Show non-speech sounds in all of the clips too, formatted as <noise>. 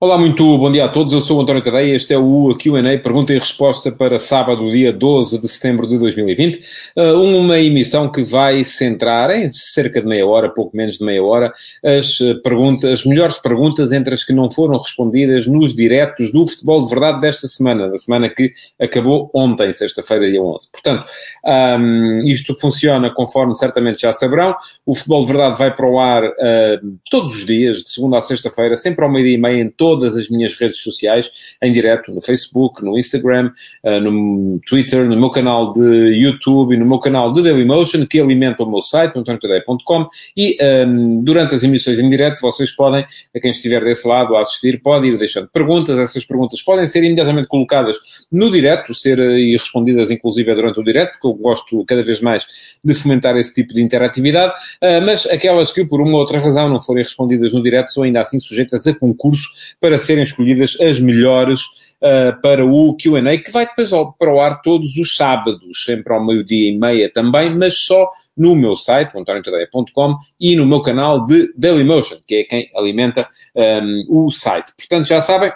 Olá, muito bom dia a todos. Eu sou o António Tadeia. Este é o Q&A, pergunta e resposta para sábado, dia 12 de setembro de 2020. Uh, uma emissão que vai centrar em cerca de meia hora, pouco menos de meia hora, as perguntas, as melhores perguntas entre as que não foram respondidas nos diretos do Futebol de Verdade desta semana, da semana que acabou ontem, sexta-feira, dia 11. Portanto, um, isto funciona conforme certamente já saberão. O Futebol de Verdade vai para o ar uh, todos os dias, de segunda a sexta-feira, sempre ao meio-dia e meia em todas as minhas redes sociais, em direto, no Facebook, no Instagram, uh, no Twitter, no meu canal de YouTube e no meu canal de Dailymotion, que alimenta o meu site, antoniotadeia.com, e um, durante as emissões em direto, vocês podem, a quem estiver desse lado a assistir, pode ir deixando perguntas, essas perguntas podem ser imediatamente colocadas no direto, ser uh, e respondidas inclusive durante o direto, que eu gosto cada vez mais de fomentar esse tipo de interatividade, uh, mas aquelas que por uma ou outra razão não forem respondidas no direto são ainda assim sujeitas a concurso para serem escolhidas as melhores uh, para o QA, que vai depois ao, para o ar todos os sábados, sempre ao meio-dia e meia também, mas só no meu site, antoniotadeia.com, e no meu canal de Dailymotion, que é quem alimenta um, o site. Portanto, já sabem,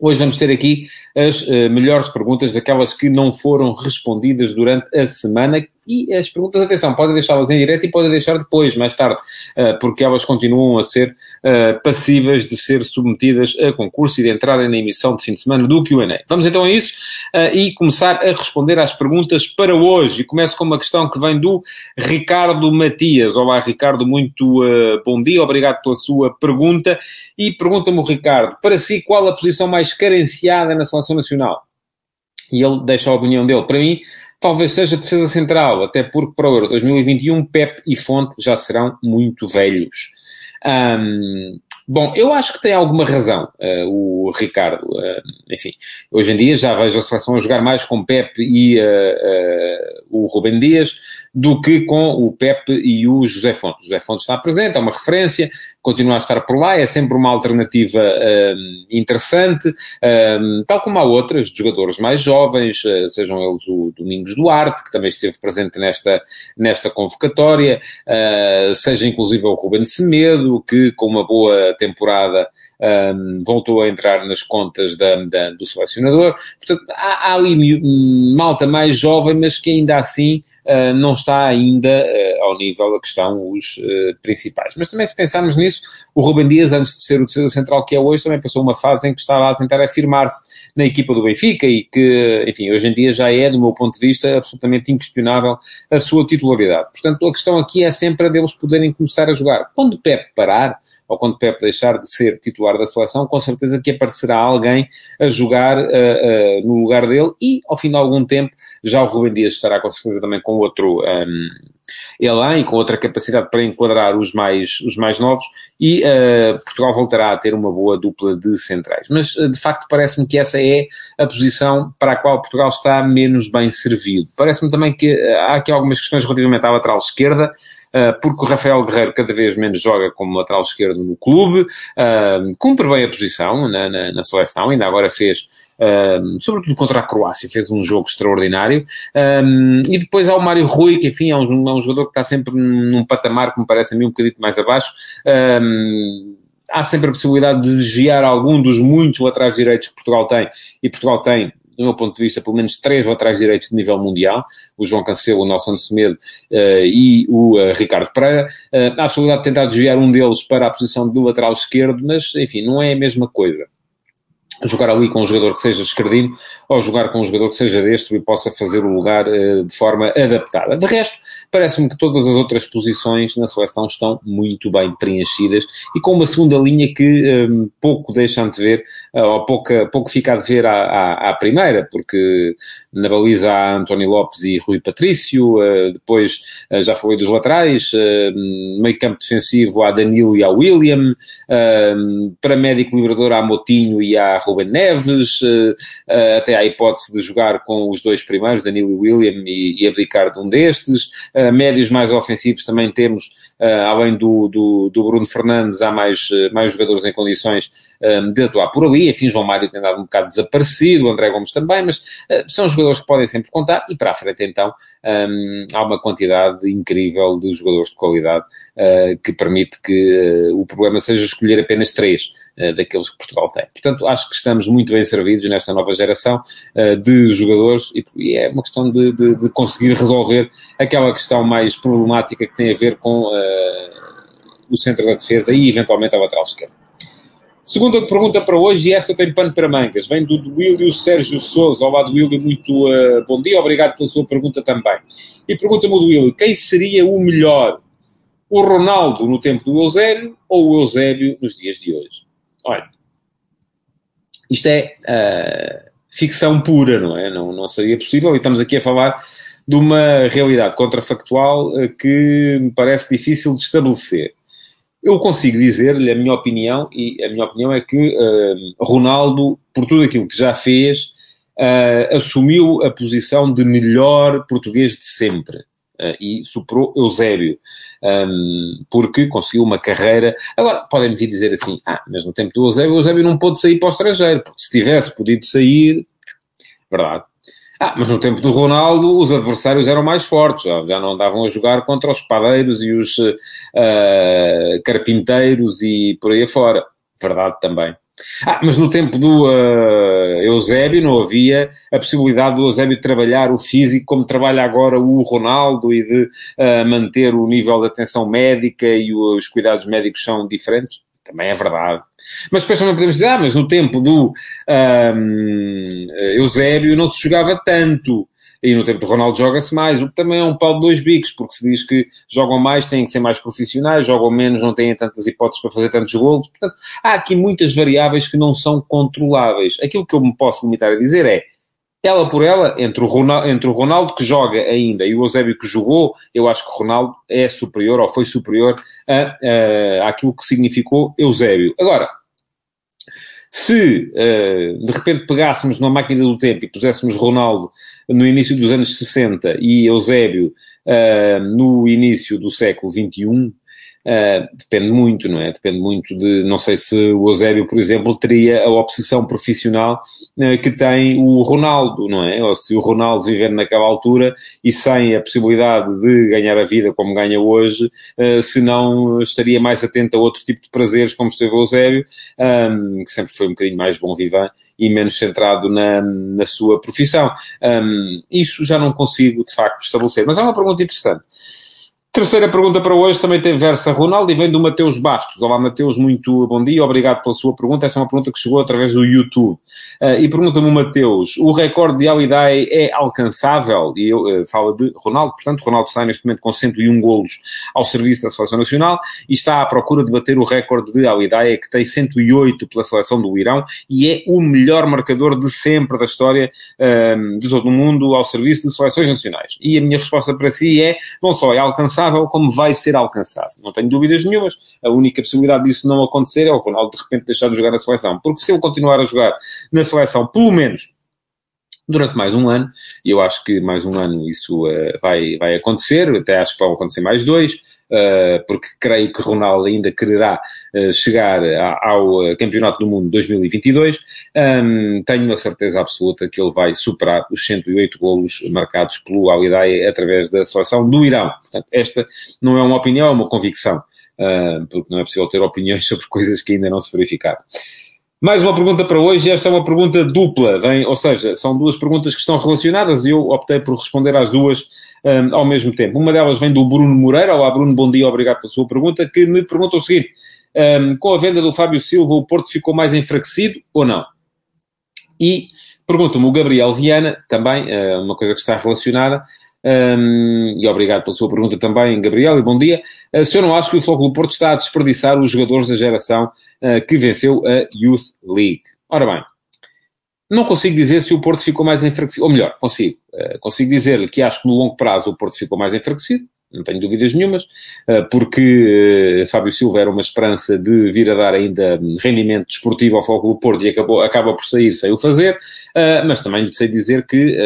Hoje vamos ter aqui as uh, melhores perguntas, daquelas que não foram respondidas durante a semana. E as perguntas, atenção, podem deixá-las em direto e podem deixar depois, mais tarde, uh, porque elas continuam a ser uh, passíveis de ser submetidas a concurso e de entrarem na emissão de fim de semana do QA. Vamos então a isso e começar a responder às perguntas para hoje. E começo com uma questão que vem do Ricardo Matias. Olá, Ricardo, muito bom dia, obrigado pela sua pergunta. E pergunta-me o Ricardo, para si, qual a posição mais carenciada na seleção nacional? E ele deixa a opinião dele. Para mim, talvez seja defesa central, até porque para o Euro 2021, Pep e Fonte já serão muito velhos. Um, bom, eu acho que tem alguma razão uh, o Ricardo. Uh, enfim, hoje em dia já vejo a seleção a jogar mais com Pep e uh, o Rubem Dias do que com o Pepe e o José Fontes. O José Fontes está presente, é uma referência, continua a estar por lá, é sempre uma alternativa um, interessante, um, tal como há outras, de jogadores mais jovens, uh, sejam eles o Domingos Duarte, que também esteve presente nesta, nesta convocatória, uh, seja inclusive o Ruben Semedo, que com uma boa temporada um, voltou a entrar nas contas da, da, do selecionador. Portanto, há, há, ali malta mais jovem, mas que ainda assim uh, não está ainda uh, ao nível a que estão os uh, principais. Mas também se pensarmos nisso, o Rubem Dias, antes de ser o defesa central que é hoje, também passou uma fase em que estava a tentar afirmar-se na equipa do Benfica e que, enfim, hoje em dia já é, do meu ponto de vista, absolutamente inquestionável a sua titularidade. Portanto, a questão aqui é sempre a deles poderem começar a jogar. Quando Pep parar, ou quando Pep deixar de ser titular da seleção, com certeza que aparecerá alguém a jogar uh, uh, no lugar dele e, ao fim de algum tempo, já o Rubem Dias estará com certeza também com outro um, elan com outra capacidade para enquadrar os mais, os mais novos e uh, Portugal voltará a ter uma boa dupla de centrais. Mas, de facto, parece-me que essa é a posição para a qual Portugal está menos bem servido. Parece-me também que há aqui algumas questões relativamente à lateral esquerda, porque o Rafael Guerreiro cada vez menos joga como lateral esquerdo no clube, uh, cumpre bem a posição na, na, na seleção, ainda agora fez, uh, sobretudo contra a Croácia, fez um jogo extraordinário, um, e depois há o Mário Rui, que enfim é um, é um jogador que está sempre num patamar que me parece a mim um bocadinho mais abaixo, há sempre a possibilidade de desviar algum dos muitos laterais direitos que Portugal tem, e Portugal tem do meu ponto de vista, pelo menos três laterais direitos de nível mundial, o João Cancelo, o Nelson Semedo uh, e o uh, Ricardo Pereira. Uh, a possibilidade de tentar desviar um deles para a posição do lateral esquerdo, mas, enfim, não é a mesma coisa jogar ali com um jogador que seja esquerdino ou jogar com um jogador que seja destro e possa fazer o lugar uh, de forma adaptada. De resto, parece-me que todas as outras posições na seleção estão muito bem preenchidas e com uma segunda linha que um, pouco deixam de ver, uh, ou pouco, pouco fica a dever à, à, à, primeira, porque na baliza há António Lopes e Rui Patrício, uh, depois já falei dos laterais, meio campo defensivo há Danilo e há William, para médico liberador há Motinho e há Ruben Neves, até à hipótese de jogar com os dois primeiros, Danilo e William, e, e abdicar de um destes. médios mais ofensivos também temos, além do, do, do, Bruno Fernandes, há mais, mais jogadores em condições de atuar por ali. Enfim, João Mário tem dado um bocado desaparecido, André Gomes também, mas são jogadores que podem sempre contar. E para a frente, então, há uma quantidade incrível de jogadores de qualidade que permite que o problema seja escolher apenas três daqueles que Portugal tem. Portanto, acho que estamos muito bem servidos nesta nova geração de jogadores e, é uma questão de, de, de, conseguir resolver aquela questão mais problemática que tem a ver com o centro da defesa e, eventualmente, a lateral esquerda. Segunda pergunta para hoje, e essa tem pano para mangas, vem do Duílio Sérgio Souza. Olá, Duílio, muito uh, bom dia, obrigado pela sua pergunta também. E pergunta-me Duílio, quem seria o melhor? O Ronaldo no tempo do Eusébio ou o Eusébio nos dias de hoje? Olha, isto é uh, ficção pura, não é? Não, não seria possível, e estamos aqui a falar de uma realidade contrafactual uh, que me parece difícil de estabelecer. Eu consigo dizer-lhe a minha opinião, e a minha opinião é que uh, Ronaldo, por tudo aquilo que já fez, uh, assumiu a posição de melhor português de sempre. Uh, e superou Eusébio, um, porque conseguiu uma carreira. Agora, podem-me vir dizer assim: ah, mas no tempo do Eusébio, Eusébio não pôde sair para o estrangeiro, porque se tivesse podido sair, verdade, ah, mas no tempo do Ronaldo os adversários eram mais fortes, já, já não andavam a jogar contra os padeiros e os uh, carpinteiros e por aí afora. Verdade também. Ah, mas no tempo do uh, Eusébio não havia a possibilidade do Eusébio trabalhar o físico como trabalha agora o Ronaldo e de uh, manter o nível de atenção médica e os cuidados médicos são diferentes. Também é verdade. Mas depois também podemos dizer, ah, mas no tempo do um, Eusébio não se jogava tanto. E no tempo do Ronaldo joga-se mais, o que também é um pau de dois bicos, porque se diz que jogam mais, têm que ser mais profissionais, jogam menos, não têm tantas hipóteses para fazer tantos golos. Portanto, há aqui muitas variáveis que não são controláveis. Aquilo que eu me posso limitar a dizer é, ela por ela, entre o, Ronaldo, entre o Ronaldo que joga ainda e o Eusébio que jogou, eu acho que o Ronaldo é superior ou foi superior a, a, àquilo que significou Eusébio. Agora, se uh, de repente pegássemos numa máquina do tempo e puséssemos Ronaldo no início dos anos 60 e Eusébio uh, no início do século XXI, Uh, depende muito, não é? Depende muito de, não sei se o Eusébio, por exemplo, teria a obsessão profissional uh, que tem o Ronaldo, não é? Ou se o Ronaldo viver naquela altura e sem a possibilidade de ganhar a vida como ganha hoje, uh, se não estaria mais atento a outro tipo de prazeres, como esteve o Eusébio, um, que sempre foi um bocadinho mais bom vivant e menos centrado na, na sua profissão. Um, isso já não consigo, de facto, estabelecer. Mas é uma pergunta interessante. Terceira pergunta para hoje também tem versa Ronaldo e vem do Mateus Bastos. Olá, Mateus, muito bom dia, obrigado pela sua pergunta. Esta é uma pergunta que chegou através do YouTube. Uh, e pergunta-me o Mateus: o recorde de Alidai é alcançável? E eu uh, falo de Ronaldo, portanto, Ronaldo está neste momento com 101 golos ao serviço da Seleção Nacional e está à procura de bater o recorde de Alidai, que tem 108 pela seleção do Irão e é o melhor marcador de sempre da história uh, de todo o mundo ao serviço de seleções nacionais. E a minha resposta para si é: não só é alcançável, alcançável como vai ser alcançado. Não tenho dúvidas nenhumas. A única possibilidade disso não acontecer é o Ronaldo de repente deixar de jogar na seleção. Porque se ele continuar a jogar na seleção, pelo menos durante mais um ano, e eu acho que mais um ano isso uh, vai, vai acontecer, até acho que vão acontecer mais dois, Uh, porque creio que Ronaldo ainda quererá chegar a, ao Campeonato do Mundo 2022. Um, tenho a certeza absoluta que ele vai superar os 108 golos marcados pelo Alidai através da seleção do Irão. Portanto, esta não é uma opinião, é uma convicção, uh, porque não é possível ter opiniões <laughs> sobre coisas que ainda não se verificaram. Mais uma pergunta para hoje, esta é uma pergunta dupla, vem, ou seja, são duas perguntas que estão relacionadas e eu optei por responder às duas um, ao mesmo tempo. Uma delas vem do Bruno Moreira. Olá, Bruno, bom dia, obrigado pela sua pergunta, que me pergunta o seguinte: um, com a venda do Fábio Silva, o Porto ficou mais enfraquecido ou não? E pergunta-me o Gabriel Viana, também, uh, uma coisa que está relacionada. Um, e obrigado pela sua pergunta também, Gabriel, e bom dia. Uh, se eu não acho que o Futebol Porto está a desperdiçar os jogadores da geração uh, que venceu a Youth League. Ora bem, não consigo dizer se o Porto ficou mais enfraquecido, ou melhor, consigo. Uh, consigo dizer-lhe que acho que no longo prazo o Porto ficou mais enfraquecido, não tenho dúvidas nenhumas, porque Fábio Silva era uma esperança de vir a dar ainda rendimento desportivo ao Foco do Porto e acabou, acaba por sair sem o fazer, mas também lhe sei dizer que,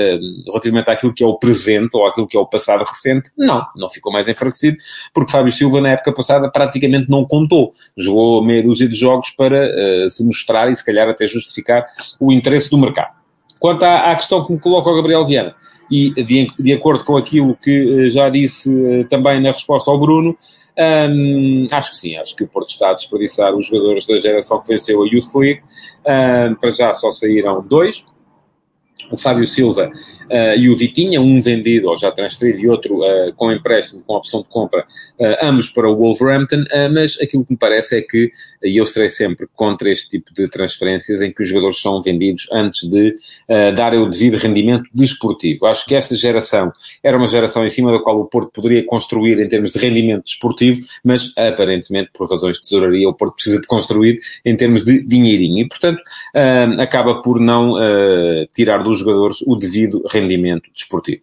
relativamente àquilo que é o presente ou àquilo que é o passado recente, não, não ficou mais enfraquecido, porque Fábio Silva na época passada praticamente não contou, jogou meia dúzia de jogos para se mostrar e se calhar até justificar o interesse do mercado. Quanto à, à questão que me coloca o Gabriel Viana, e de, de acordo com aquilo que eh, já disse eh, também na resposta ao Bruno, um, acho que sim, acho que o Porto está a desperdiçar os jogadores da geração que venceu a Youth League. Um, para já só saíram dois, o Fábio Silva uh, e o Vitinha, um vendido ou já transferido e outro uh, com empréstimo, com opção de compra, uh, ambos para o Wolverhampton, mas aquilo que me parece é que, e eu serei sempre contra este tipo de transferências em que os jogadores são vendidos antes de darem o devido rendimento desportivo. Acho que esta geração era uma geração em cima da qual o Porto poderia construir em termos de rendimento desportivo, mas aparentemente, por razões de tesouraria, o Porto precisa de construir em termos de dinheirinho e, portanto, acaba por não tirar dos jogadores o devido rendimento desportivo.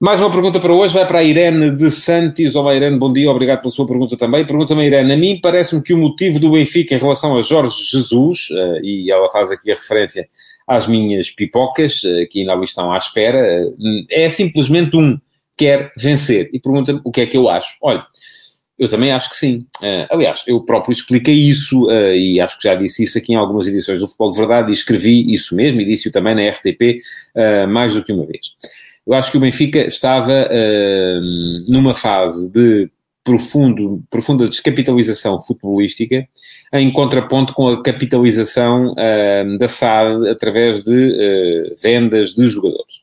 Mais uma pergunta para hoje, vai para a Irene de Santos. Olá Irene, bom dia, obrigado pela sua pergunta também. Pergunta-me Irene, a mim parece-me que o motivo do Benfica em relação a Jorge Jesus, eh, e ela faz aqui a referência às minhas pipocas, eh, que ainda ali estão à espera, eh, é simplesmente um, quer vencer. E pergunta-me o que é que eu acho. Olha, eu também acho que sim. Uh, aliás, eu próprio expliquei isso uh, e acho que já disse isso aqui em algumas edições do Futebol de Verdade e escrevi isso mesmo e disse-o também na RTP uh, eh, mais do que uma vez. Eu acho que o Benfica estava numa fase de profundo, profunda descapitalização futebolística em contraponto com a capitalização da SAD através de vendas de jogadores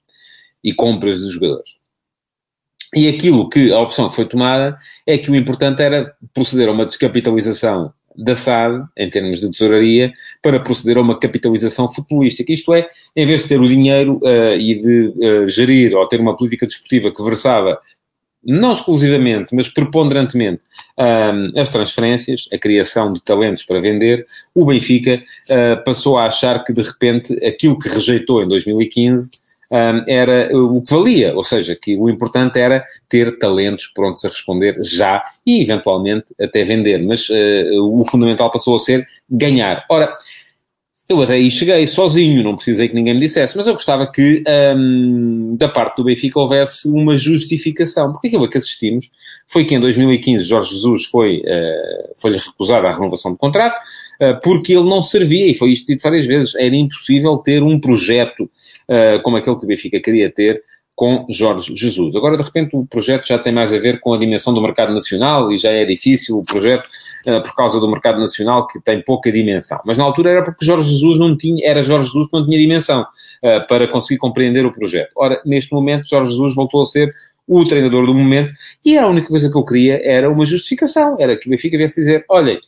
e compras de jogadores. E aquilo que a opção que foi tomada é que o importante era proceder a uma descapitalização da SAD, em termos de tesouraria, para proceder a uma capitalização futebolística. Isto é, em vez de ter o dinheiro uh, e de uh, gerir ou ter uma política desportiva que versava não exclusivamente, mas preponderantemente, um, eh, as transferências, a criação de talentos para vender, o Benfica uh, passou a achar que, de repente, aquilo que rejeitou em 2015 um, era o que valia, ou seja, que o importante era ter talentos prontos a responder já e eventualmente até vender, mas uh, o fundamental passou a ser ganhar. Ora, eu até aí cheguei sozinho, não precisei que ninguém me dissesse, mas eu gostava que um, da parte do Benfica houvesse uma justificação, porque aquilo que assistimos foi que em 2015 Jorge Jesus foi, uh, foi-lhe recusada a renovação do contrato, porque ele não servia, e foi isto dito várias vezes, era impossível ter um projeto uh, como aquele que o Benfica queria ter com Jorge Jesus. Agora, de repente, o projeto já tem mais a ver com a dimensão do mercado nacional e já é difícil o projeto uh, por causa do mercado nacional que tem pouca dimensão. Mas na altura era porque Jorge Jesus não tinha, era Jorge Jesus que não tinha dimensão para conseguir compreender o projeto. Ora, neste momento, Jorge Jesus voltou a ser o treinador do momento e a única coisa que eu queria era uma justificação, era que o Benfica viesse dizer, olhem,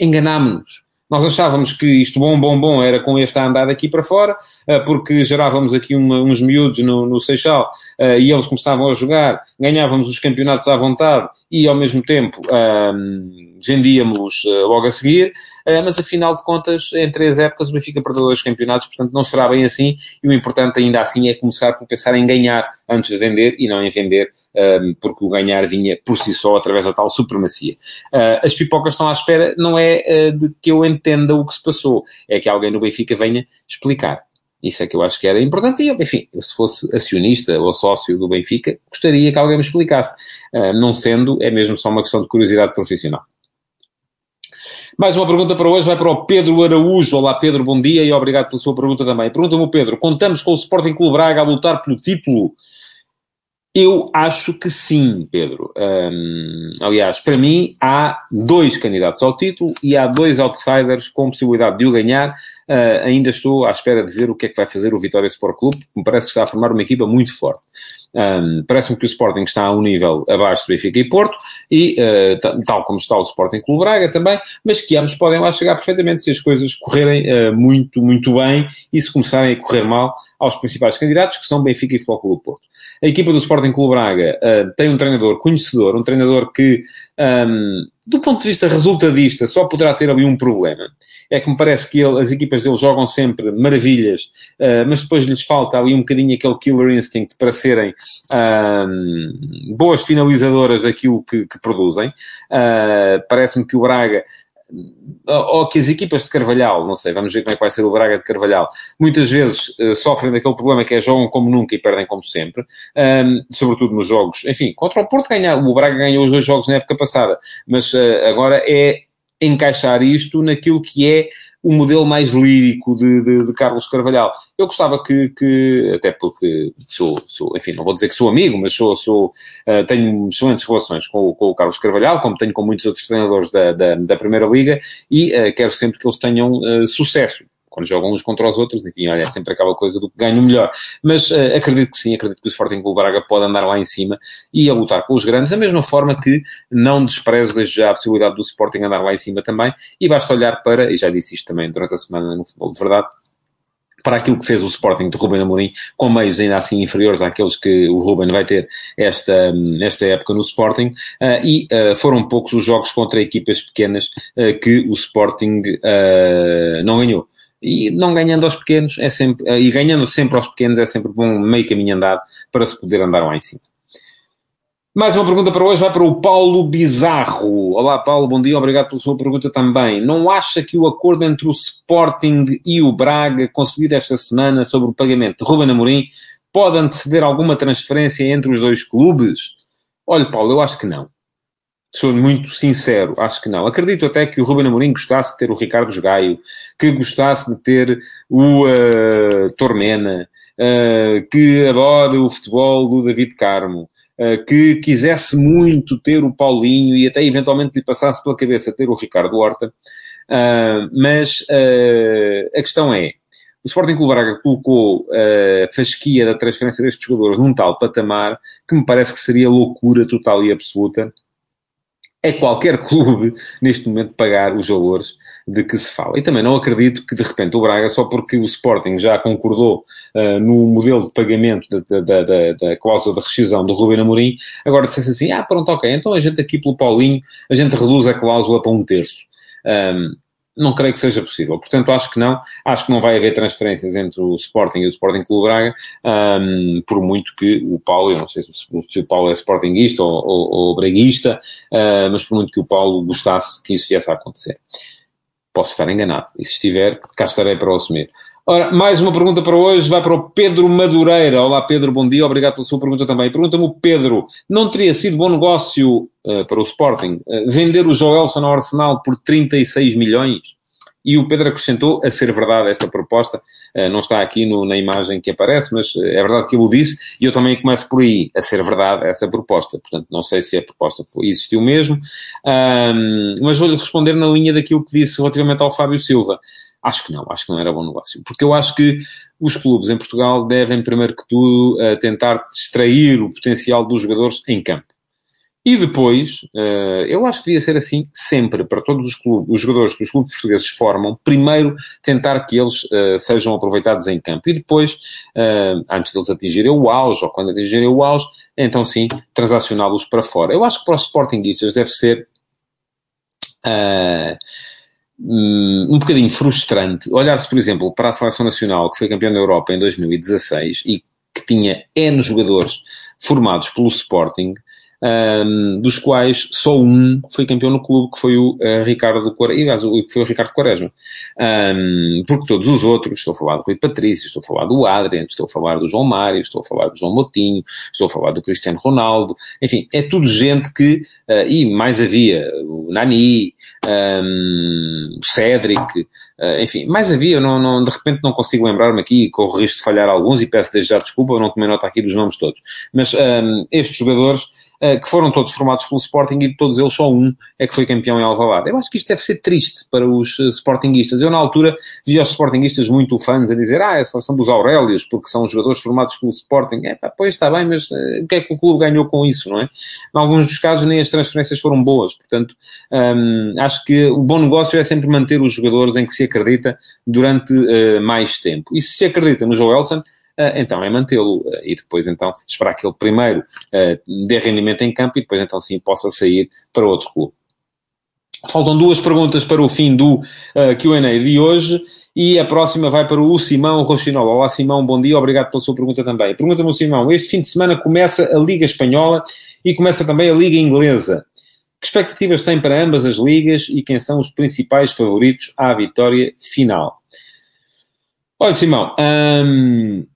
enganámos-nos nós achávamos que isto bom, bom, bom era com este a andar daqui para fora, eh, porque gerávamos aqui uma, uns miúdos no, no Seixal eh, e eles começavam a jogar, ganhávamos os campeonatos à vontade e ao mesmo tempo um, vendíamos eh, logo a seguir. Mas afinal de contas, em três épocas, o Benfica perdeu dois campeonatos, portanto não será bem assim, e o importante ainda assim é começar por pensar em ganhar antes de vender e não em vender, ehm, porque o ganhar vinha por si só através da tal supremacia. Eh, as pipocas estão à espera, não é eh, de que eu entenda o que se passou, é que alguém no Benfica venha explicar. Isso é que eu acho que era importante. E, enfim, se fosse acionista ou sócio do Benfica, gostaria que alguém me explicasse. não sendo, é mesmo só uma questão de curiosidade profissional. Mais uma pergunta para hoje vai para o Pedro Araújo. Olá Pedro, bom dia e obrigado pela sua pergunta também. Pergunta-me Pedro, contamos com o Sporting Clube Braga a lutar pelo título? Eu acho que sim, Pedro. Um, aliás, para mim, há dois candidatos ao título e há dois outsiders com possibilidade de o ganhar. Uh, ainda estou à espera de ver o que é que vai fazer o Vitória Sport Clube, me parece que está a formar uma equipa muito forte. Um, Parece-me que o Sporting está a um nível abaixo do Benfica e Porto, e uh, tal como está o Sporting Clube Braga também, mas que ambos podem lá chegar perfeitamente se as coisas correrem uh, muito, muito bem e se começarem a correr mal aos principais candidatos, que são Benfica e Futebol Clube Porto. A equipa do Sporting Clube Braga uh, tem um treinador conhecedor, um treinador que um, do ponto de vista resultadista, só poderá ter ali um problema. É que me parece que ele, as equipas dele jogam sempre maravilhas, uh, mas depois lhes falta ali um bocadinho aquele killer instinct para serem boas finalizadoras daquilo que, que produzem. Uh, Parece-me que o Braga ou que as equipas de Carvalhal, não sei, vamos ver como é que vai ser o Braga de Carvalhal, muitas vezes uh, sofrem daquele problema que é jogam como nunca e perdem como sempre, um, sobretudo nos jogos, enfim, contra o Porto ganha, o Braga ganhou os dois jogos na época passada, mas uh, agora é encaixar isto naquilo que é o modelo mais lírico de, de, de, Carlos Carvalhal. Eu gostava que, que até porque sou, sou, enfim, não vou dizer que sou amigo, mas sou, sou uh, tenho excelentes relações com, com, o Carlos Carvalhal, como tenho com muitos outros treinadores da, da, da Primeira Liga, e uh, quero sempre que eles tenham uh, sucesso quando jogam uns contra os outros, enfim, olha, é sempre aquela coisa do que ganho melhor. Mas uh, acredito que sim, acredito que o Sporting Clube Braga pode andar lá em cima e a lutar com os grandes, da mesma forma que não desprezo desde já a possibilidade do Sporting andar lá em cima também, e basta olhar para, e já disse isto também durante a semana no futebol de verdade, para aquilo que fez o Sporting de Ruben Amorim, com meios ainda assim inferiores àqueles que o Ruben vai ter esta, esta época no Sporting, uh, e uh, foram poucos os jogos contra equipas pequenas uh, que o Sporting não ganhou. E não ganhando aos pequenos é sempre, e ganhando sempre aos pequenos é sempre bom meio caminho andado para se poder andar lá em cima. Mais uma pergunta para hoje vai para o Paulo Bizarro. Olá, Paulo, bom dia, obrigado pela sua pergunta também. Não acha que o acordo entre o Sporting e o Braga, concedido esta semana sobre o pagamento de Ruben Amorim, pode anteceder alguma transferência entre os dois clubes? Olha, Paulo, eu acho que não. Sou muito sincero, acho que não. Acredito até que o Ruben Amorim gostasse de ter o Ricardo Gaio, que gostasse de ter o uh, Tormena, uh, que adore o futebol do David Carmo, uh, que quisesse muito ter o Paulinho e até eventualmente lhe passasse pela cabeça ter o Ricardo Horta. mas a questão é, o Sporting Clube Braga colocou a fasquia da transferência destes jogadores num tal patamar que me parece que seria loucura total e absoluta é qualquer clube, neste momento, pagar os valores de que se fala. E também não acredito que, de repente, o Braga, só porque o Sporting já concordou uh, no modelo de pagamento da, da, da, da, cláusula de rescisão do Rubem Amorim, agora dissesse assim, ah, pronto, ok, então a gente aqui pelo Paulinho, a gente reduz a cláusula para um terço. Um, não creio que seja possível. Portanto, acho que não. Acho que não vai haver transferências entre o Sporting e o Sporting Clube Braga, um, por muito que o Paulo, eu não sei se, se o Paulo é Sportingista ou, ou, ou Braguista, uh, mas por muito que o Paulo gostasse que isso viesse a acontecer. Posso estar enganado. E se estiver, cá estarei para o assumir. Ora, mais uma pergunta para hoje, vai para o Pedro Madureira. Olá Pedro, bom dia, obrigado pela sua pergunta também. Pergunta-me o Pedro, não teria sido bom negócio uh, para o Sporting uh, vender o Joelson ao Arsenal por 36 milhões? E o Pedro acrescentou, a ser verdade esta proposta, uh, não está aqui no, na imagem que aparece, mas é verdade que ele o disse, e eu também começo por aí, a ser verdade essa proposta. Portanto, não sei se a proposta foi, existiu mesmo, mas vou-lhe responder na linha daquilo que disse relativamente ao Fábio Silva. Acho que não, acho que não era bom negócio. Porque eu acho que os clubes em Portugal devem, primeiro que tudo, uh, tentar extrair o potencial dos jogadores em campo. E depois, uh, eu acho que devia ser assim sempre, para todos os clubes, os jogadores que os clubes portugueses formam, primeiro tentar que eles uh, sejam aproveitados em campo. E depois, antes deles atingirem o auge, ou quando atingirem o auge, então sim, transacioná-los para fora. Eu acho que para os Sportingistas deve ser... Uh, um bocadinho frustrante olhar-se, por exemplo, para a Seleção Nacional, que foi campeã da Europa em 2016 e que tinha N jogadores formados pelo Sporting, um, dos quais só um foi campeão no clube, que foi o uh, Ricardo Quaresma, que foi o Ricardo Quaresma. Um, porque todos os outros, estou a falar do Rui Patrício, estou a falar do Adrian, estou a falar do João Mário, estou a falar do João Motinho, estou a falar do Cristiano Ronaldo, enfim, é tudo gente que, uh, e mais havia o Nani, um, o Cédric, uh, enfim, mais havia, não, não, de repente não consigo lembrar-me aqui, corro risco de falhar alguns e peço desde já desculpa, eu não tomei nota aqui dos nomes todos. Mas estes jogadores que foram todos formados pelo Sporting e de todos eles só um é que foi campeão em Alvalade. Eu acho que isto deve ser triste para os uh, Sportinguistas. Eu, na altura, via os Sportinguistas muito fãs a dizer ah, é só são dos Aurélios, porque são jogadores formados pelo Sporting. É pá, pois está bem, mas uh, o que é que o clube ganhou com isso, não é? Em alguns dos casos nem as transferências foram boas. Portanto, um, acho que o bom negócio é sempre manter os jogadores em que se acredita durante uh, mais tempo. E se se acredita no Joelson, então é mantê-lo e depois então esperar que ele primeiro dê rendimento em campo e depois então sim possa sair para outro clube. Faltam duas perguntas para o fim do Q&A de hoje. E a próxima vai para o Simão Rochinola. Olá, Simão, bom dia, obrigado pela sua pergunta também. Pergunta-me Simão, este fim de semana começa a Liga Espanhola e começa também a Liga Inglesa. Que expectativas tem para ambas as ligas e quem são os principais favoritos à vitória final? Olha, Simão, hum,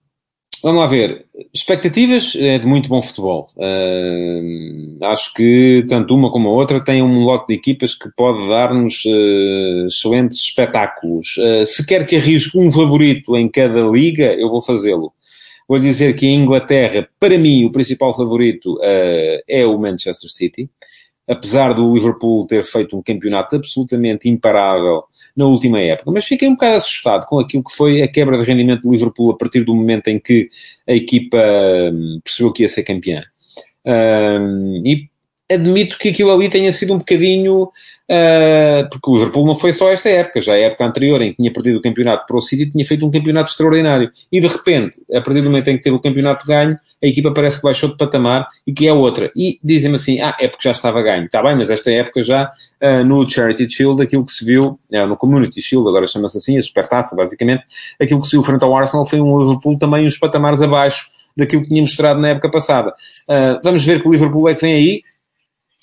Vamos lá ver. Expectativas é de muito bom futebol. Uh, acho que tanto uma como a outra têm um lote de equipas que pode dar-nos uh, excelentes espetáculos. Uh, se quer que arrisque um favorito em cada liga, eu vou fazê-lo. Vou dizer que em Inglaterra, para mim, o principal favorito é o Manchester City apesar do Liverpool ter feito um campeonato absolutamente imparável na última época, mas fiquei um bocado assustado com aquilo que foi a quebra de rendimento do Liverpool a partir do momento em que a equipa hum, percebeu que ia ser campeã. Um, e admito que aquilo ali tenha sido um bocadinho Uh, porque o Liverpool não foi só esta época, já a época anterior em que tinha perdido o campeonato para o City, tinha feito um campeonato extraordinário. E de repente, a partir do momento em que teve o campeonato ganho, a equipa parece que baixou de patamar e que é outra. E dizem-me assim, ah, é porque já estava ganho. Está bem, mas esta época já uh, no Charity Shield, aquilo que se viu, uh, no Community Shield, agora chama-se assim, a supertaça, basicamente, aquilo que se viu frente ao Arsenal foi um Liverpool também uns patamares abaixo daquilo que tinha mostrado na época passada. Uh, vamos ver que o Liverpool é que vem aí,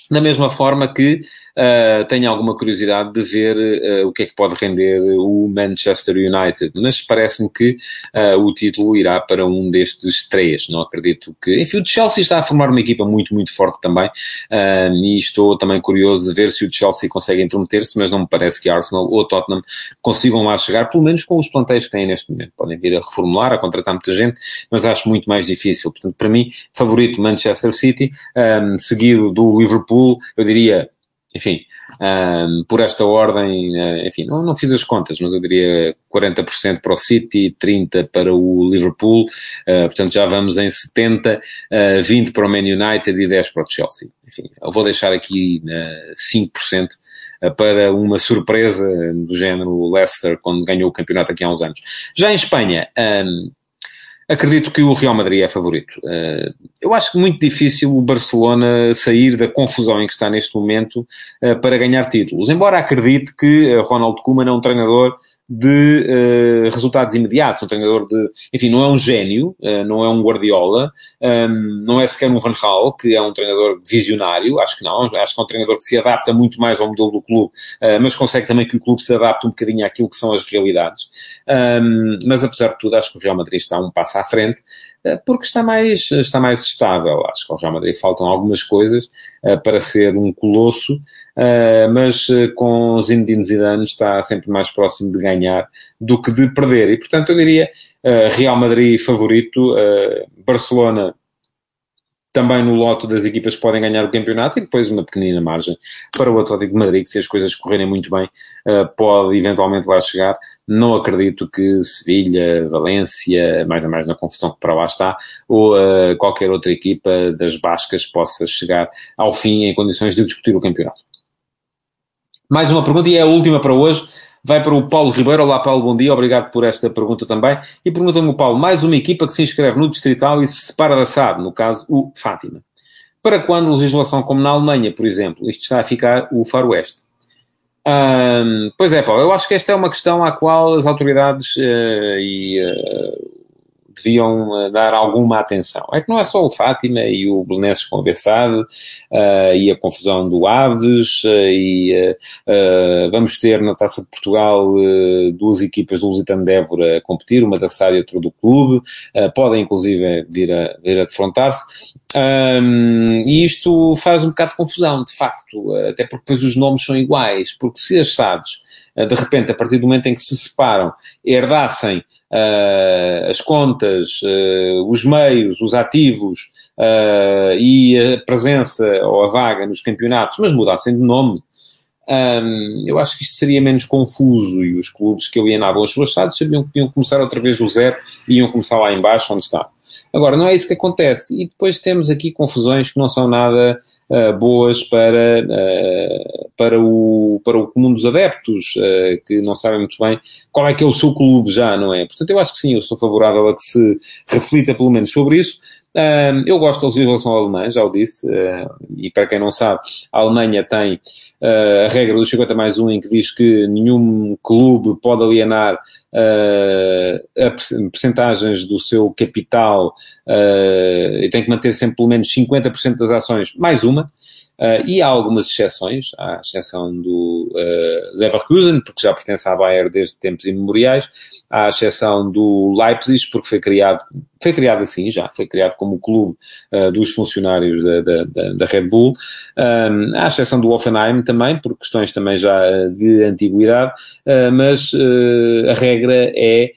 da mesma forma que uh, tenho alguma curiosidade de ver uh, o que é que pode render o Manchester United, mas parece-me que uh, o título irá para um destes três. Não acredito que. Enfim, o Chelsea está a formar uma equipa muito, muito forte também, e estou também curioso de ver se o Chelsea consegue intrometer-se, mas não me parece que Arsenal ou Tottenham consigam lá chegar, pelo menos com os plantéis que têm neste momento. Podem vir a reformular, a contratar muita gente, mas acho muito mais difícil. Portanto, para mim, favorito Manchester City, um, seguido do Liverpool, eu diria enfim, um, por esta ordem, uh, enfim, não, não fiz as contas, mas eu diria 40% para o City, 30% para o Liverpool, uh, portanto já vamos em 70%, uh, 20% para o Man United e 10% para o Chelsea. Enfim, eu vou deixar aqui uh, 5% para uma surpresa do género Leicester quando ganhou o campeonato aqui há uns anos. Já em Espanha, um, Acredito que o Real Madrid é favorito. Eh, eu acho muito difícil o Barcelona sair da confusão em que está neste momento eh, para ganhar títulos. Embora acredite que eh, Ronald Koeman é um treinador de uh, resultados imediatos, um treinador de, enfim, não é um gênio, uh, não é um Guardiola, um, ehm, não é sequer um Van Gaal, que é um treinador visionário, acho que não, acho que é um treinador que se adapta muito mais ao modelo do clube, uh, mas consegue também que o clube se adapte um bocadinho àquilo que são as realidades. Um, ehm, mas apesar de tudo, acho que o Real Madrid está um passo à frente, porque está mais, está mais estável. Acho que ao Real Madrid faltam algumas coisas para ser um colosso, uh, mas com Zinedine Zidane está sempre mais próximo de ganhar do que de perder. E, portanto, eu diria Real Madrid favorito, Barcelona também no lote das equipas que podem ganhar o campeonato e depois uma pequenina margem para o Atlético de Madrid, que se as coisas correrem muito bem, pode eventualmente lá chegar. Não acredito que Sevilha, Valência, mais ou mais na confusão que para lá está, ou qualquer outra equipa das Bascas possa chegar ao fim em condições de discutir o campeonato. Mais uma pergunta, e é a última para hoje. Vai para o Paulo Ribeiro. Olá, Paulo, bom dia. Obrigado por esta pergunta também. E pergunta-me o Paulo, mais uma equipa que se inscreve no Distrital e se separa da SAD, no caso, o Fátima. Para quando legislação como na Alemanha, por exemplo? Isto está a ficar o Faroeste. Hum, pois é, Paulo, eu acho que esta é uma questão à qual as autoridades uh, e uh, deviam eh, dar alguma atenção. É que não é só o Fátima e o Belenenses com Bessade uh, e a confusão do Aves uh, e uh, vamos ter na Taça de Portugal duas equipas do Lusitano de a competir, uma da SAD e outra do clube, podem inclusive vir a, vir a defrontar-se. Um, e isto faz um bocado de confusão, de facto, até porque depois os nomes são iguais, porque se as SADs de repente, a partir do momento em que se separam, herdassem uh, as contas, uh, os meios, os ativos uh, e a presença ou a vaga nos campeonatos, mas mudassem de nome, um, eu acho que isto seria menos confuso e os clubes que alienavam as suas SADs sabiam que iam começar outra vez do zero e iam começar lá embaixo onde está. Agora, não é isso que acontece. E depois temos aqui confusões que não são nada uh, boas para, uh, para, o, para o comum dos adeptos, uh, que não sabem muito bem qual é que é o seu clube já, não é? Portanto, eu acho que sim, eu sou favorável a que se reflita pelo menos sobre isso. Eu gosto da legislação alemã, já o disse, e para quem não sabe, a Alemanha tem uh, a regra do 50 mais 1 em que diz que nenhum clube pode alienar uh, percentagens do seu capital uh, e tem que manter sempre pelo menos 50% das ações mais uma. Uh, e há algumas exceções, há a exceção do uh, Leverkusen, porque já pertence à Bayer desde tempos imemoriais, há a exceção do Leipzig, porque foi criado, foi criado assim já, foi criado como o clube uh, dos funcionários da, da, da Red Bull, um, há a exceção do Offenheim também, por questões também já de antiguidade, mas a regra é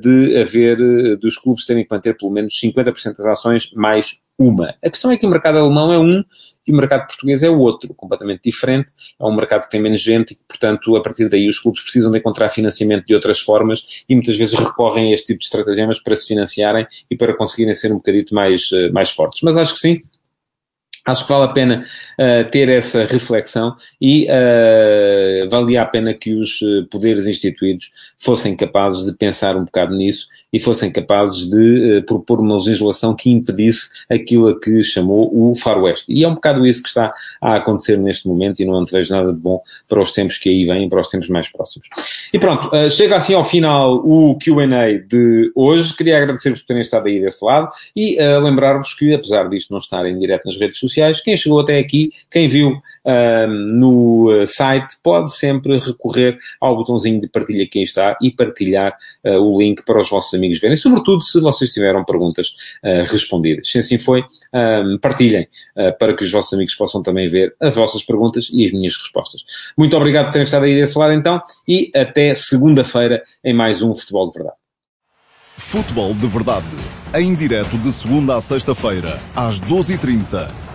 de haver, dos clubes terem que manter pelo menos 50% das ações mais uma. A questão é que o mercado alemão é um e o mercado português é outro, completamente diferente. É um mercado que tem menos gente e portanto, a partir daí, os clubes precisam de encontrar financiamento de outras formas e muitas vezes recorrem a este tipo de estratagemas para se financiarem e para conseguirem ser um bocadito mais, eh, mais fortes. Mas acho que sim, Acho que vale a pena uh, ter essa reflexão e uh, valia a pena que os eh, poderes instituídos fossem capazes de pensar um bocado nisso e fossem capazes de uh, propor uma legislação que impedisse aquilo a que chamou o faroeste. E é um bocado isso que está a acontecer neste momento e não vejo nada de bom para os tempos que aí vêm, para os tempos mais próximos. E pronto, chega assim ao final o Q&A de hoje. Queria agradecer-vos por terem estado aí desse lado e lembrar-vos que, apesar disto não estar em direto nas redes sociais, sociais. Quem chegou até aqui, quem viu no uh, site, pode sempre recorrer ao botãozinho de partilha que está e partilhar uh, o link para os vossos amigos verem, sobretudo se vocês tiveram perguntas uh, respondidas. Se assim foi, partilhem para que os vossos amigos possam também ver as vossas perguntas e as minhas respostas. Muito obrigado por terem estado aí desse lado então e até segunda-feira em mais um Futebol de Verdade. Futebol de Verdade, em direto de segunda a sexta-feira, às 12h30